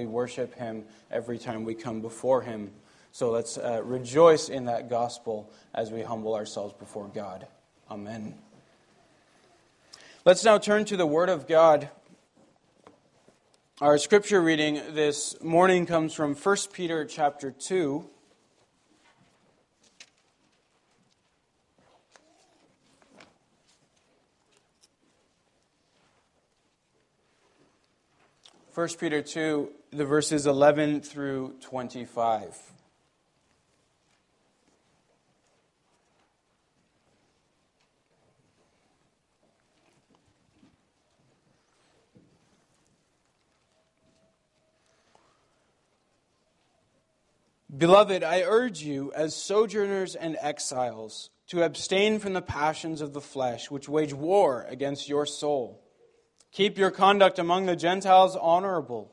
we worship Him every time we come before Him. So let's uh, rejoice in that gospel as we humble ourselves before God. Amen. Let's now turn to the Word of God. Our scripture reading this morning comes from 1 Peter chapter 2. 1 Peter 2, the verses 11 through 25. Beloved, I urge you, as sojourners and exiles, to abstain from the passions of the flesh, which wage war against your soul. Keep your conduct among the Gentiles honorable,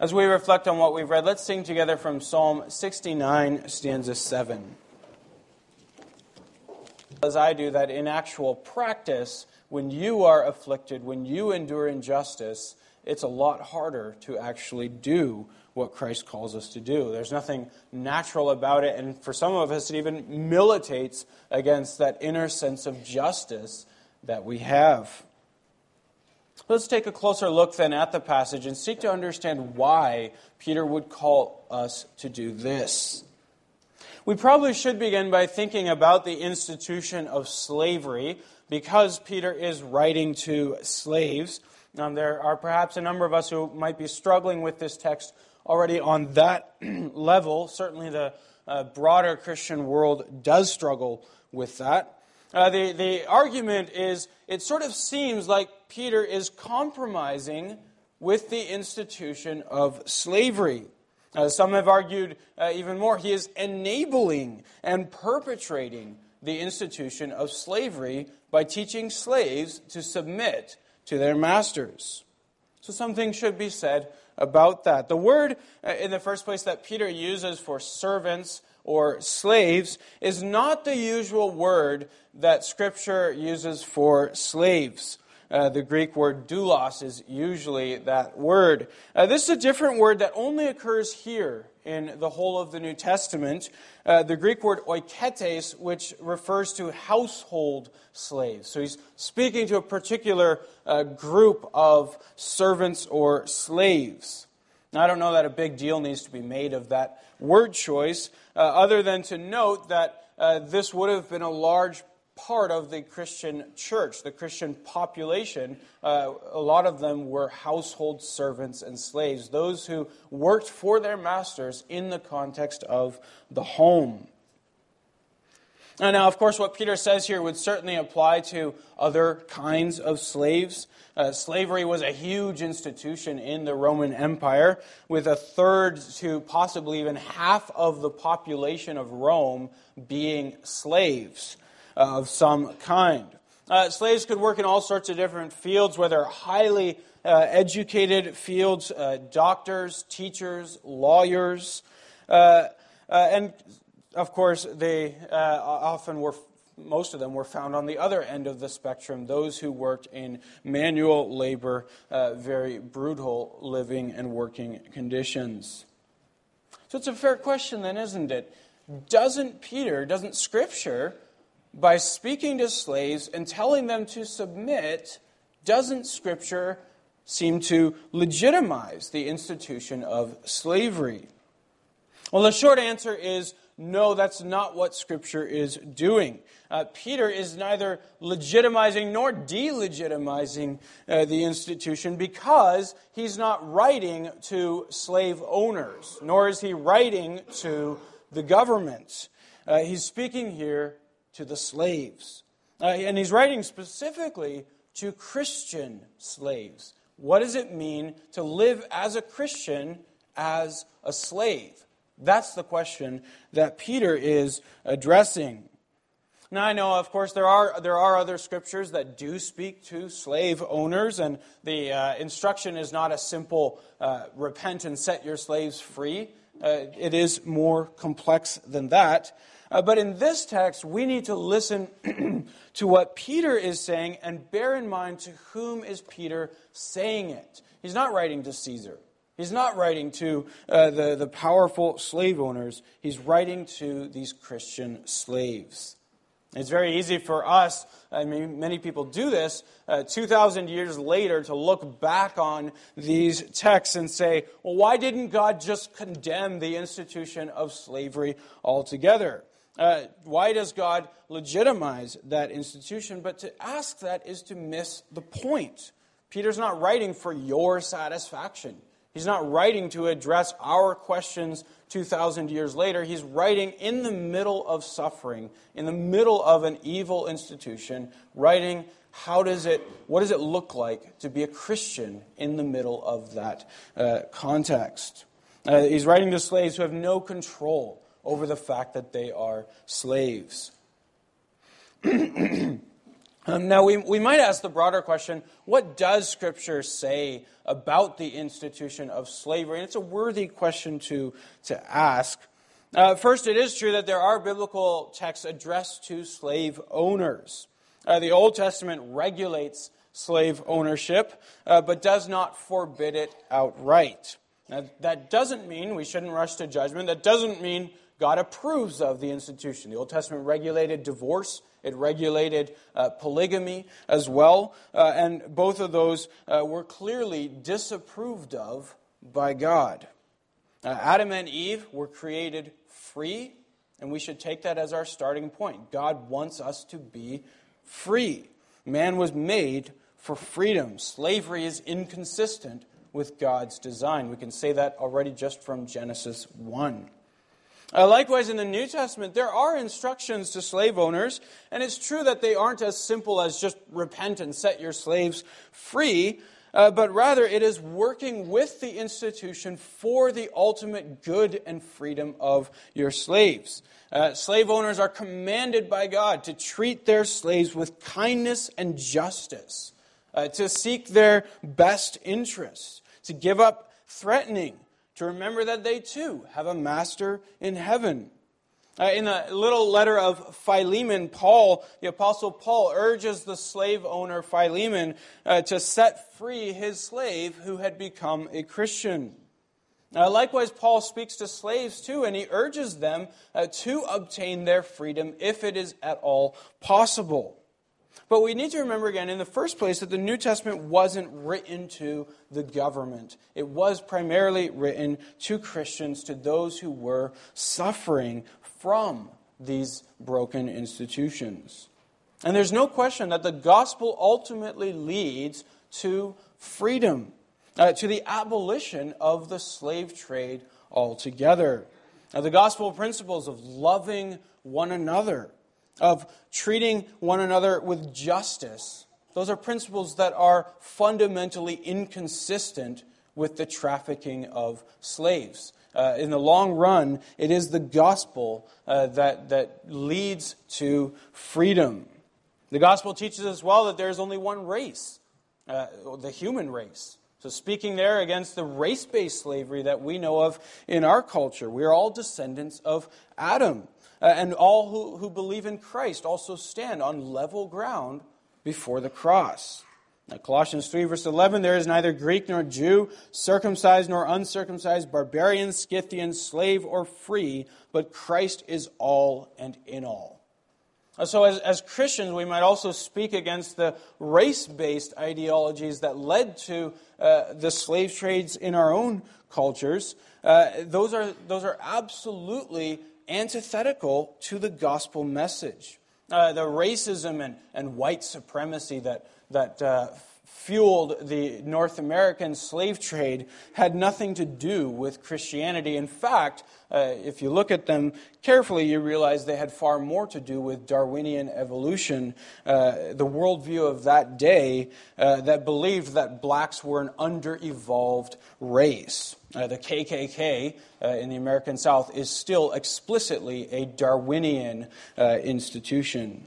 As we reflect on what we've read, let's sing together from Psalm 69, stanza 7. As I do, that in actual practice, when you are afflicted, when you endure injustice, it's a lot harder to actually do what Christ calls us to do. There's nothing natural about it, and for some of us, it even militates against that inner sense of justice that we have. Let's take a closer look then at the passage and seek to understand why Peter would call us to do this. We probably should begin by thinking about the institution of slavery because Peter is writing to slaves. Um, there are perhaps a number of us who might be struggling with this text already on that level. Certainly, the uh, broader Christian world does struggle with that. Uh, the, the argument is it sort of seems like Peter is compromising with the institution of slavery. Uh, some have argued uh, even more, he is enabling and perpetrating the institution of slavery by teaching slaves to submit to their masters. So, something should be said about that. The word, uh, in the first place, that Peter uses for servants or slaves is not the usual word that Scripture uses for slaves. Uh, the Greek word doulos is usually that word. Uh, this is a different word that only occurs here in the whole of the New Testament. Uh, the Greek word oiketes, which refers to household slaves. So he's speaking to a particular uh, group of servants or slaves. Now, I don't know that a big deal needs to be made of that word choice, uh, other than to note that uh, this would have been a large part of the Christian church, the Christian population. Uh, a lot of them were household servants and slaves, those who worked for their masters in the context of the home. And now, of course, what Peter says here would certainly apply to other kinds of slaves. Uh, slavery was a huge institution in the Roman Empire, with a third to possibly even half of the population of Rome being slaves of some kind. Uh, slaves could work in all sorts of different fields, whether highly uh, educated fields, uh, doctors, teachers, lawyers, uh, and of course, they often were most of them were found on the other end of the spectrum, those who worked in manual labor, uh, very brutal living and working conditions. So it's a fair question, then, isn't it? Doesn't Peter, doesn't Scripture, by speaking to slaves and telling them to submit, doesn't Scripture seem to legitimize the institution of slavery? Well, the short answer is no, that's not what Scripture is doing. Uh, Peter is neither legitimizing nor delegitimizing uh, the institution because he's not writing to slave owners, nor is he writing to the government. Uh, he's speaking here to the slaves. Uh, and he's writing specifically to Christian slaves. What does it mean to live as a Christian as a slave? That's the question that Peter is addressing. Now, I know, of course, there are, there are other scriptures that do speak to slave owners, and the uh, instruction is not a simple uh, repent and set your slaves free. Uh, it is more complex than that. Uh, but in this text, we need to listen to what Peter is saying and bear in mind to whom is Peter saying it. He's not writing to Caesar. He's not writing to uh, the, the powerful slave owners. He's writing to these Christian slaves. It's very easy for us, I mean, many people do this, uh, 2,000 years later, to look back on these texts and say, well, why didn't God just condemn the institution of slavery altogether? Uh, why does God legitimize that institution? But to ask that is to miss the point. Peter's not writing for your satisfaction. He's not writing to address our questions 2,000 years later. He's writing in the middle of suffering, in the middle of an evil institution, writing how does it, what does it look like to be a Christian in the middle of that uh, context? Uh, he's writing to slaves who have no control over the fact that they are slaves. um, now, we, we might ask the broader question what does Scripture say about the institution of slavery? And it's a worthy question to, to ask. Uh, first, it is true that there are biblical texts addressed to slave owners. Uh, the Old Testament regulates slave ownership, uh, but does not forbid it outright. Now, that doesn't mean we shouldn't rush to judgment. That doesn't mean God approves of the institution. The Old Testament regulated divorce, it regulated uh, polygamy as well, uh, and both of those uh, were clearly disapproved of by God. Uh, Adam and Eve were created free, and we should take that as our starting point. God wants us to be free. Man was made for freedom. Slavery is inconsistent with God's design. We can say that already just from Genesis 1. Uh, likewise, in the New Testament, there are instructions to slave owners, and it's true that they aren't as simple as just repent and set your slaves free, uh, but rather it is working with the institution for the ultimate good and freedom of your slaves. Uh, slave owners are commanded by God to treat their slaves with kindness and justice, uh, to seek their best interests, to give up threatening to remember that they too have a master in heaven. Uh, in a little letter of Philemon, Paul, the Apostle Paul, urges the slave owner Philemon uh, to set free his slave who had become a Christian. Uh, likewise, Paul speaks to slaves too, and he urges them uh, to obtain their freedom if it is at all possible. But we need to remember again, in the first place, that the New Testament wasn't written to the government. It was primarily written to Christians, to those who were suffering from these broken institutions. And there's no question that the gospel ultimately leads to freedom, uh, to the abolition of the slave trade altogether. Now, the gospel principles of loving one another of treating one another with justice, those are principles that are fundamentally inconsistent with the trafficking of slaves. Uh, in the long run, it is the gospel uh, that, that leads to freedom. The gospel teaches us well that there is only one race, uh, the human race. So, speaking there against the race based slavery that we know of in our culture, we are all descendants of Adam. Uh, and all who, who believe in Christ also stand on level ground before the cross. Now, Colossians 3, verse 11 there is neither Greek nor Jew, circumcised nor uncircumcised, barbarian, Scythian, slave or free, but Christ is all and in all. Uh, so, as, as Christians, we might also speak against the race based ideologies that led to uh, the slave trades in our own cultures. Uh, those, are, those are absolutely antithetical to the gospel message. Uh, the racism and, and white supremacy that, that uh, fueled the North American slave trade had nothing to do with Christianity. In fact, uh, if you look at them carefully, you realize they had far more to do with Darwinian evolution, uh, the worldview of that day uh, that believed that blacks were an under evolved race. Uh, the KKK uh, in the American South is still explicitly a Darwinian uh, institution.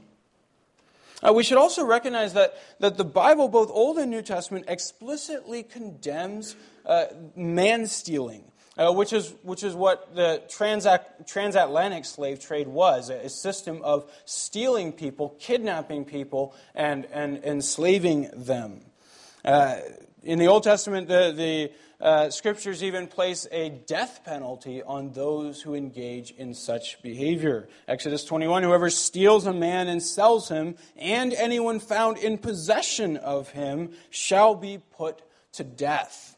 Uh, we should also recognize that, that the Bible, both Old and New Testament, explicitly condemns uh, man stealing. Uh, which, is, which is what the transatlantic slave trade was a system of stealing people, kidnapping people, and, and enslaving them. In the Old Testament, the, the uh, scriptures even place a death penalty on those who engage in such behavior. Exodus 21 Whoever steals a man and sells him, and anyone found in possession of him, shall be put to death.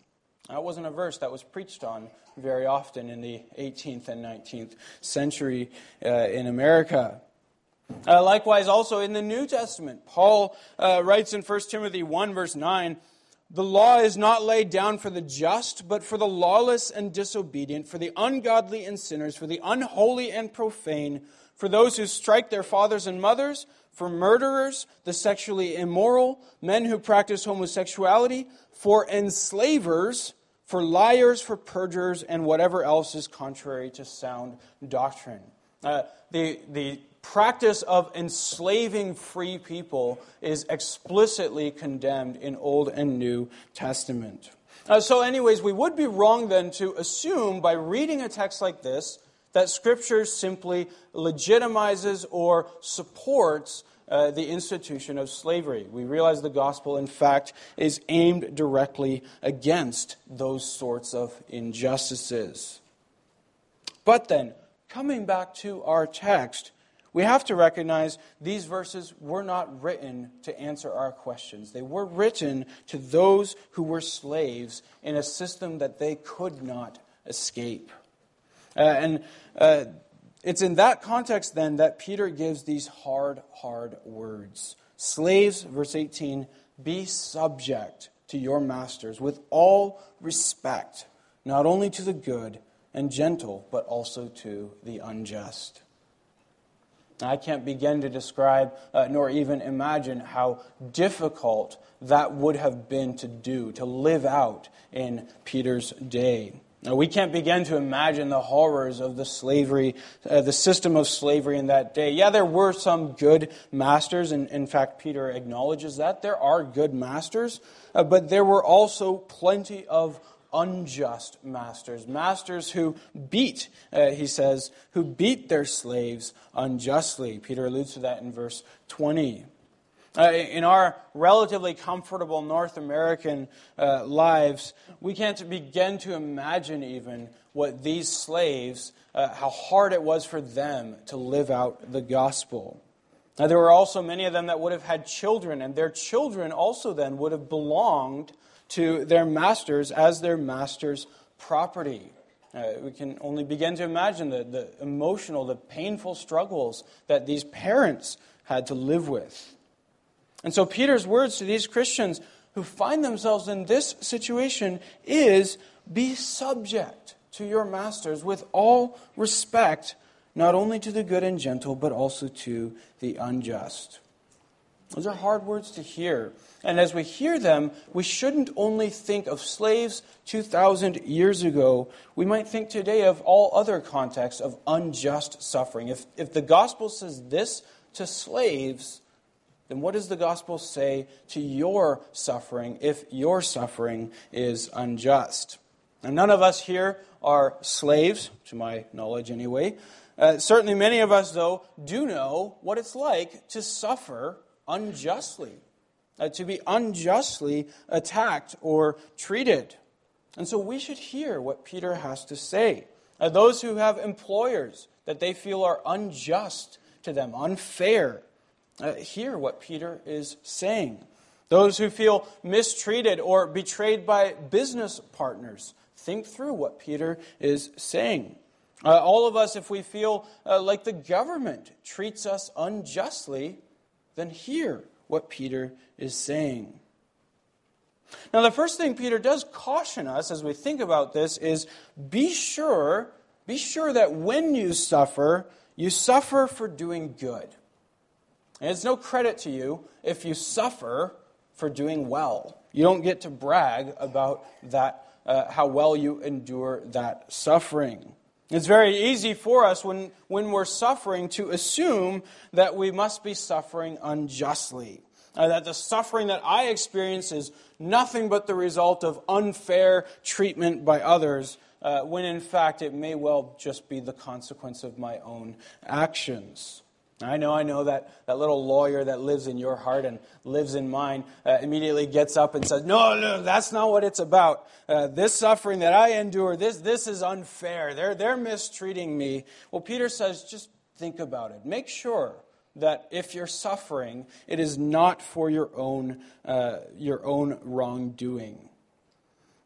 That wasn't a verse that was preached on very often in the 18th and 19th century uh, in America. Uh, likewise, also in the New Testament, Paul uh, writes in 1 Timothy 1, verse 9 the law is not laid down for the just, but for the lawless and disobedient, for the ungodly and sinners, for the unholy and profane, for those who strike their fathers and mothers, for murderers, the sexually immoral, men who practice homosexuality, for enslavers, for liars, for perjurers, and whatever else is contrary to sound doctrine. Uh, the, the practice of enslaving free people is explicitly condemned in Old and New Testament. Uh, so, anyways, we would be wrong then to assume by reading a text like this that Scripture simply legitimizes or supports uh, the institution of slavery. We realize the gospel, in fact, is aimed directly against those sorts of injustices. But then, coming back to our text, we have to recognize these verses were not written to answer our questions. They were written to those who were slaves in a system that they could not escape. Uh, and uh, it's in that context, then, that Peter gives these hard, hard words. Slaves, verse 18, be subject to your masters with all respect, not only to the good and gentle, but also to the unjust. I can't begin to describe uh, nor even imagine how difficult that would have been to do, to live out in Peter's day. Now, we can't begin to imagine the horrors of the slavery, uh, the system of slavery in that day. Yeah, there were some good masters, and in fact, Peter acknowledges that. There are good masters, uh, but there were also plenty of unjust masters, masters who beat, uh, he says, who beat their slaves unjustly. Peter alludes to that in verse 20. Uh, in our relatively comfortable North American uh, lives, we can't begin to imagine even what these slaves, uh, how hard it was for them to live out the gospel. Now, there were also many of them that would have had children, and their children also then would have belonged to their masters as their master's property. Uh, we can only begin to imagine the, the emotional, the painful struggles that these parents had to live with. And so, Peter's words to these Christians who find themselves in this situation is be subject to your masters with all respect, not only to the good and gentle, but also to the unjust. Those are hard words to hear. And as we hear them, we shouldn't only think of slaves 2,000 years ago. We might think today of all other contexts of unjust suffering. If, if the gospel says this to slaves, then what does the gospel say to your suffering if your suffering is unjust? Now, none of us here are slaves, to my knowledge anyway. Uh, certainly, many of us, though, do know what it's like to suffer unjustly, uh, to be unjustly attacked or treated. And so we should hear what Peter has to say. Uh, those who have employers that they feel are unjust to them, unfair, uh, hear what Peter is saying. Those who feel mistreated or betrayed by business partners, think through what Peter is saying. Uh, all of us, if we feel uh, like the government treats us unjustly, then hear what Peter is saying. Now, the first thing Peter does caution us as we think about this is be sure, be sure that when you suffer, you suffer for doing good. And it's no credit to you if you suffer for doing well. You don't get to brag about that, uh, how well you endure that suffering. It's very easy for us when, when we're suffering to assume that we must be suffering unjustly. Uh, that the suffering that I experience is nothing but the result of unfair treatment by others, uh, when in fact it may well just be the consequence of my own actions. I know, I know that that little lawyer that lives in your heart and lives in mine uh, immediately gets up and says, No, no, that's not what it's about. Uh, this suffering that I endure, this, this is unfair. They're, they're mistreating me. Well, Peter says, just think about it. Make sure that if you're suffering, it is not for your own, uh, your own wrongdoing.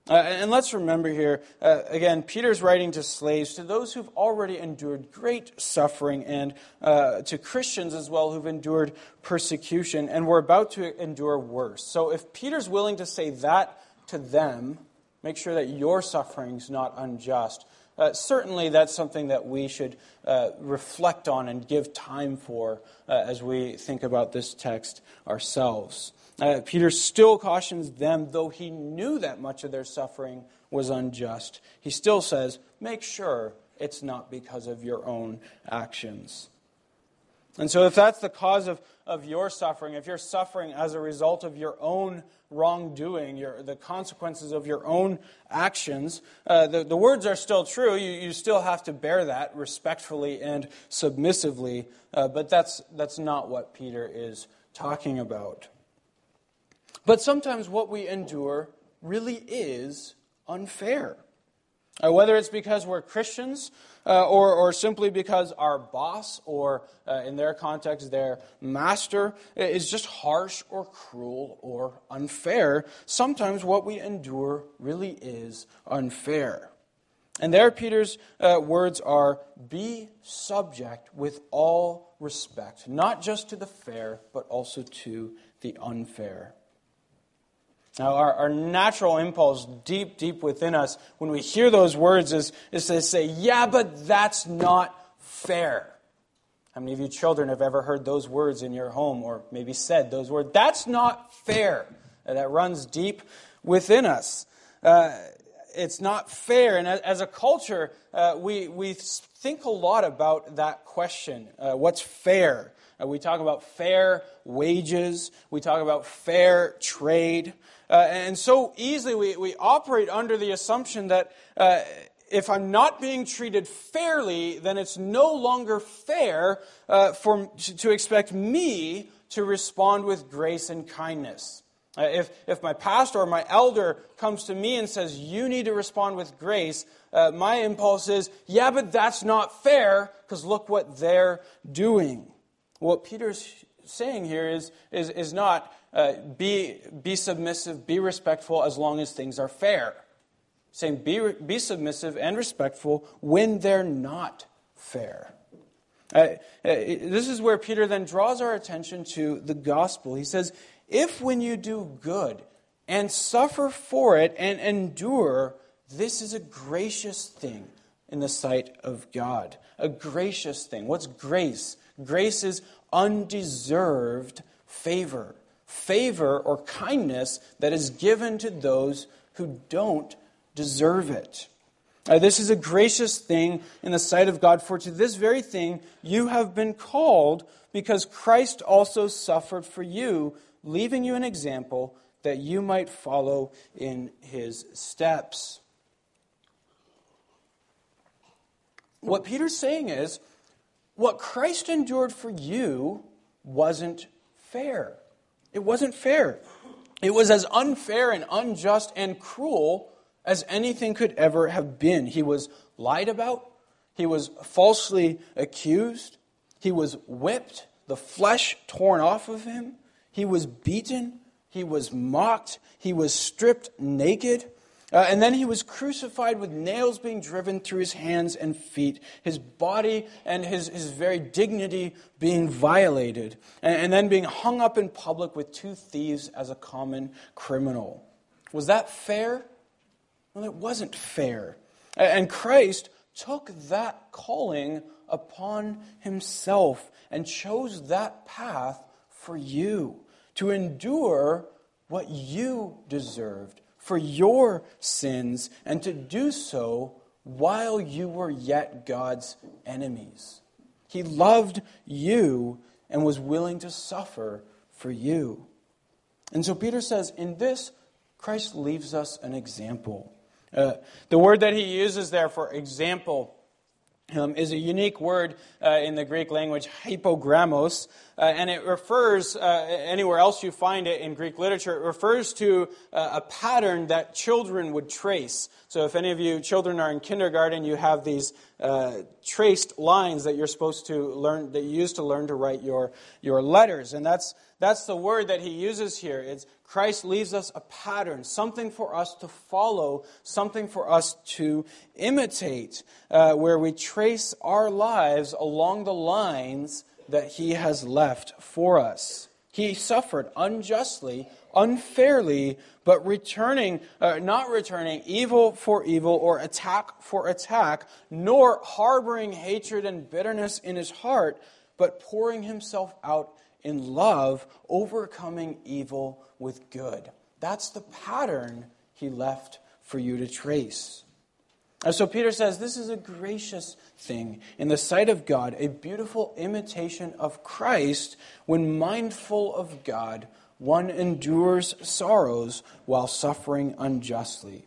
Uh, and let's remember here, uh, again, Peter's writing to slaves, to those who've already endured great suffering, and uh, to Christians as well who've endured persecution, and we're about to endure worse. So if Peter's willing to say that to them, make sure that your suffering's not unjust. Uh, certainly, that's something that we should uh, reflect on and give time for uh, as we think about this text ourselves. Uh, Peter still cautions them, though he knew that much of their suffering was unjust. He still says, make sure it's not because of your own actions. And so, if that's the cause of, of your suffering, if you're suffering as a result of your own wrongdoing, your, the consequences of your own actions, uh, the, the words are still true. You, you still have to bear that respectfully and submissively, uh, but that's, that's not what Peter is talking about. But sometimes what we endure really is unfair. Uh, whether it's because we're Christians uh, or, or simply because our boss, or uh, in their context, their master, is just harsh or cruel or unfair, sometimes what we endure really is unfair. And there, Peter's uh, words are be subject with all respect, not just to the fair, but also to the unfair. Now, our, our natural impulse deep, deep within us when we hear those words is, is to say, yeah, but that's not fair. How many of you children have ever heard those words in your home or maybe said those words? That's not fair. that runs deep within us. Uh, it's not fair. And as a culture, uh, we, we think a lot about that question uh, what's fair? Uh, we talk about fair wages, we talk about fair trade. Uh, and so easily we, we operate under the assumption that uh, if I'm not being treated fairly, then it's no longer fair uh, for, to, to expect me to respond with grace and kindness. Uh, if, if my pastor or my elder comes to me and says, You need to respond with grace, uh, my impulse is, Yeah, but that's not fair because look what they're doing. What Peter's saying here is, is, is not uh, be, be submissive, be respectful as long as things are fair. Saying be, be submissive and respectful when they're not fair. Uh, uh, this is where Peter then draws our attention to the gospel. He says, If when you do good and suffer for it and endure, this is a gracious thing. in the sight of God. A gracious thing. What's grace? Grace is undeserved favor. Favor or kindness that is given to those who don't deserve it. Uh, this is a gracious thing in the sight of God, for to this very thing you have been called, because Christ also suffered for you, leaving you an example that you might follow in his steps. What Peter's saying is, what Christ endured for you wasn't fair. It wasn't fair. It was as unfair and unjust and cruel as anything could ever have been. He was lied about, he was falsely accused, he was whipped, the flesh torn off of him, he was beaten, he was mocked, he was stripped naked. Uh, and then he was crucified with nails being driven through his hands and feet, his body and his, his very dignity being violated, and, and then being hung up in public with two thieves as a common criminal. Was that fair? Well, it wasn't fair. And Christ took that calling upon himself and chose that path for you to endure what you deserved for your sins and to do so while you were yet God's enemies. He loved you and was willing to suffer for you. And so Peter says, in this, Christ leaves us an example. Uh, the word that he uses there for example um, is a unique word uh, in the Greek language, hypogrammos, uh, and it refers, uh, anywhere else you find it in Greek literature, it refers to uh, a pattern that children would trace. So if any of you children are in kindergarten, you have these uh, traced lines that you're supposed to learn, that you use to learn to write your, your letters. And that's, that's the word that he uses here. It's Christ leaves us a pattern, something for us to follow, something for us to imitate, uh, where we trace our lives along the lines that He has left for us. He suffered unjustly, unfairly, but returning, uh, not returning evil for evil or attack for attack, nor harboring hatred and bitterness in his heart, but pouring himself out in love, overcoming evil with good. That's the pattern he left for you to trace. And so Peter says this is a gracious thing in the sight of God, a beautiful imitation of Christ. When mindful of God, one endures sorrows while suffering unjustly.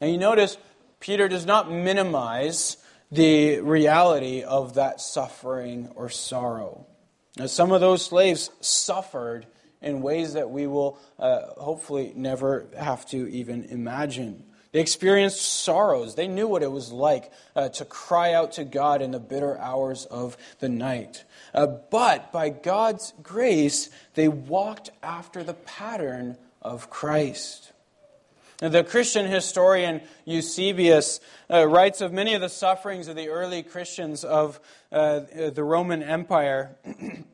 And you notice Peter does not minimize the reality of that suffering or sorrow. Now, some of those slaves suffered in ways that we will uh, hopefully never have to even imagine. They experienced sorrows. They knew what it was like uh, to cry out to God in the bitter hours of the night. Uh, but by God's grace, they walked after the pattern of Christ. The Christian historian Eusebius uh, writes of many of the sufferings of the early Christians of uh, the Roman Empire.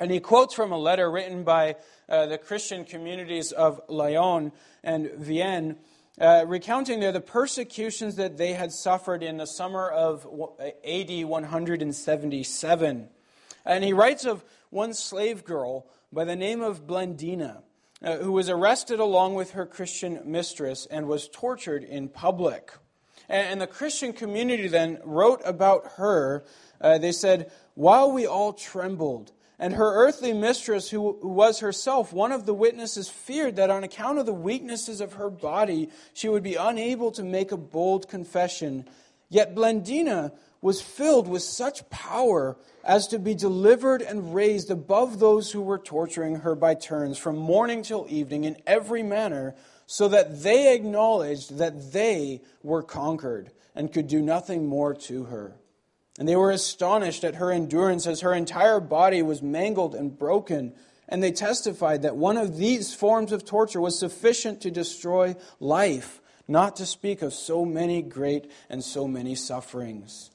and he quotes from a letter written by uh, the Christian communities of Lyon and Vienne uh, recounting there the persecutions that they had suffered in the summer of AD 177. And he writes of one slave girl by the name of Blandina, uh, who was arrested along with her Christian mistress and was tortured in public. And, the Christian community then wrote about her. Uh, they said, While we all trembled, and her earthly mistress, who was herself one of the witnesses, feared that on account of the weaknesses of her body, she would be unable to make a bold confession. Yet Blandina was filled with such power as to be delivered and raised above those who were torturing her by turns from morning till evening in every manner, so that they acknowledged that they were conquered and could do nothing more to her. And they were astonished at her endurance as her entire body was mangled and broken. And they testified that one of these forms of torture was sufficient to destroy life, not to speak of so many great and so many sufferings.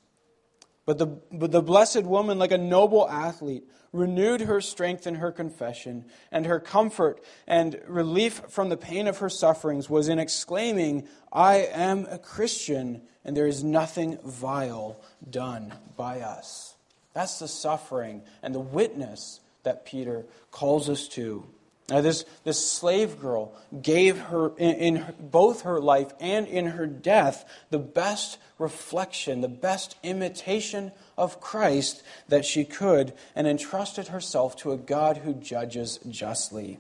But the, but the blessed woman, like a noble athlete, renewed her strength in her confession, and her comfort and relief from the pain of her sufferings was in exclaiming, I am a Christian, and there is nothing vile done by us. That's the suffering and the witness that Peter calls us to. Now, this, this slave girl gave her, in, in both her life and in her death, the best reflection, the best imitation of Christ that she could, and entrusted herself to a God who judges justly.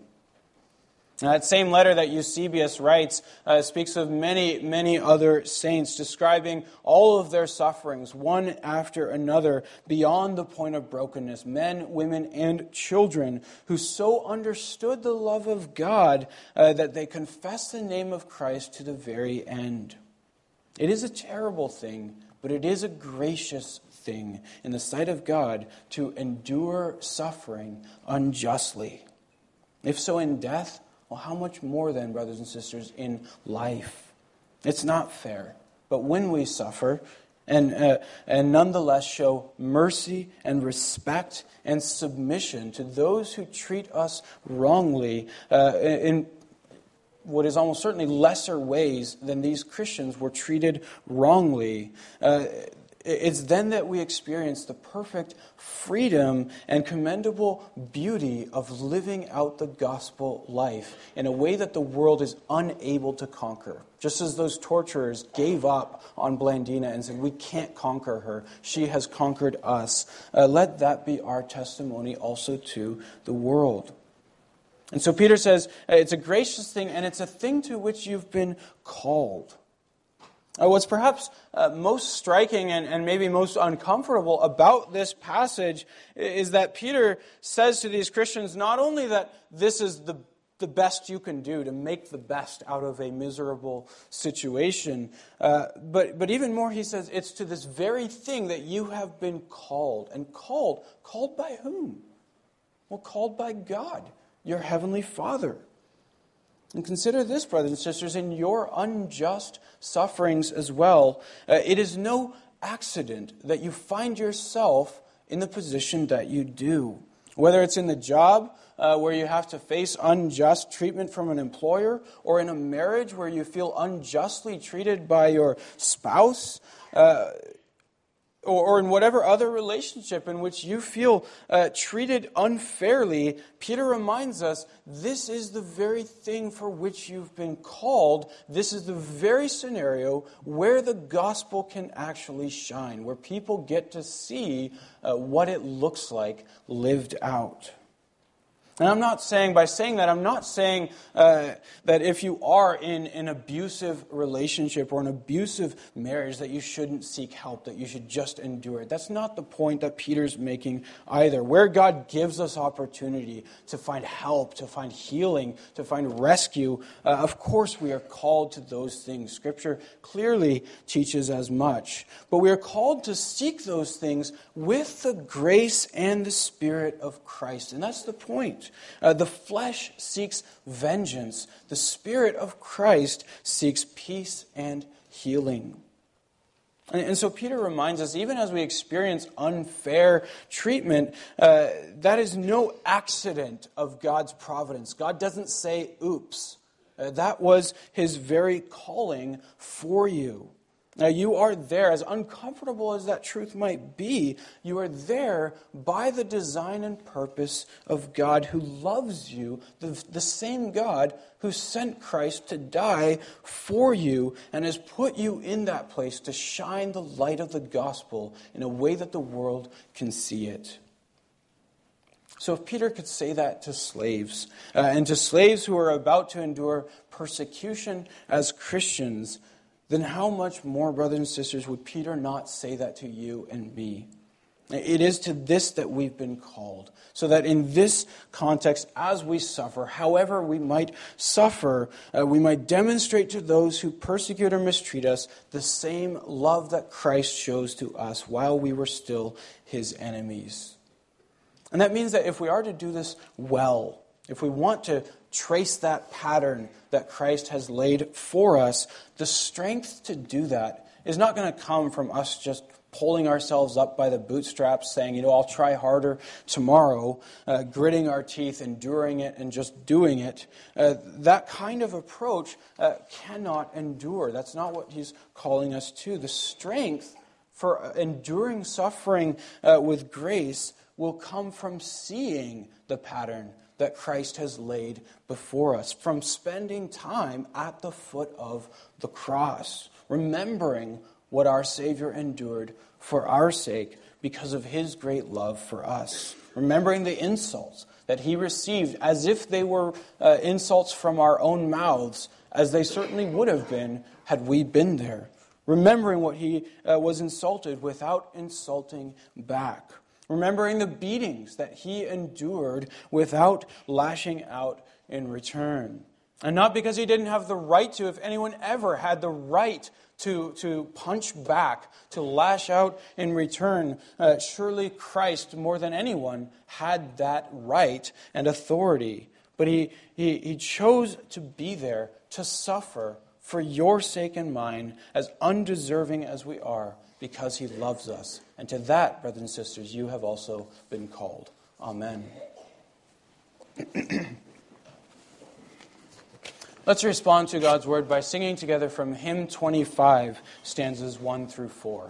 That same letter that Eusebius writes uh, speaks of many, many other saints, describing all of their sufferings, one after another, beyond the point of brokenness. Men, women, and children who so understood the love of God uh, that they confessed the name of Christ to the very end. It is a terrible thing, but it is a gracious thing in the sight of God to endure suffering unjustly. If so in death, well, how much more then, brothers and sisters, in life? It's not fair. But when we suffer, and, uh, and nonetheless show mercy and respect and submission to those who treat us wrongly uh, in what is almost certainly lesser ways than these Christians were treated wrongly. Uh, it's then that we experience the perfect freedom and commendable beauty of living out the gospel life in a way that the world is unable to conquer. Just as those torturers gave up on Blandina and said, We can't conquer her, she has conquered us. Uh, let that be our testimony also to the world. And so Peter says, It's a gracious thing, and it's a thing to which you've been called. Uh, what's perhaps uh, most striking and, and maybe most uncomfortable about this passage is that Peter says to these Christians not only that this is the, the best you can do to make the best out of a miserable situation, uh, but, but even more, he says it's to this very thing that you have been called. And called, called by whom? Well, called by God, your heavenly Father. And consider this, brothers and sisters, in your unjust sufferings as well. Uh, it is no accident that you find yourself in the position that you do. Whether it's in the job uh, where you have to face unjust treatment from an employer, or in a marriage where you feel unjustly treated by your spouse, uh, or, or in whatever other relationship in which you feel uh, treated unfairly, Peter reminds us this is the very thing for which you've been called. This is the very scenario where the gospel can actually shine, where people get to see uh, what it looks like lived out. And I'm not saying, by saying that, I'm not saying uh, that if you are in an abusive relationship or an abusive marriage, that you shouldn't seek help, that you should just endure it. That's not the point that Peter's making either. Where God gives us opportunity to find help, to find healing, to find rescue, uh, of course we are called to those things. Scripture clearly teaches as much. But we are called to seek those things with the grace and the Spirit of Christ. And that's the point. Uh, the flesh seeks vengeance, the Spirit of Christ seeks peace and healing. And, and so Peter reminds us, even as we experience unfair treatment, uh, that is no accident of God's providence. God doesn't say, oops. Uh, that was his very calling for you. Now, you are there, as uncomfortable as that truth might be, you are there by the design and purpose of God who loves you, the, the same God who sent Christ to die for you and has put you in that place to shine the light of the gospel in a way that the world can see it. So, if Peter could say that to slaves, uh, and to slaves who are about to endure persecution as Christians, then how much more, brothers and sisters, would Peter not say that to you and me? It is to this that we've been called, so that in this context, as we suffer, however we might suffer, uh, we might demonstrate to those who persecute or mistreat us the same love that Christ shows to us while we were still his enemies. And that means that if we are to do this well, if we want to trace that pattern that Christ has laid for us, the strength to do that is not going to come from us just pulling ourselves up by the bootstraps, saying, you know, I'll try harder tomorrow, uh, gritting our teeth, enduring it, and just doing it. Uh, that kind of approach uh, cannot endure. That's not what he's calling us to. The strength for enduring suffering uh, with grace will come from seeing the pattern that Christ has laid before us, from spending time at the foot of the cross, remembering what our Savior endured for our sake because of his great love for us. Remembering the insults that he received as if they were uh, insults from our own mouths, as they certainly would have been had we been there. Remembering what he uh, was insulted without insulting back. Remembering the beatings that he endured without lashing out in return. And not because he didn't have the right to, if anyone ever had the right to, to punch back, to lash out in return. Uh, surely Christ, more than anyone, had that right and authority. But he, he, he chose to be there to suffer for your sake and mine, as undeserving as we are, because he loves us. And to that, brothers and sisters, you have also been called. Amen. Let's respond to God's word by singing together from hymn 25, stanzas 1 through 4.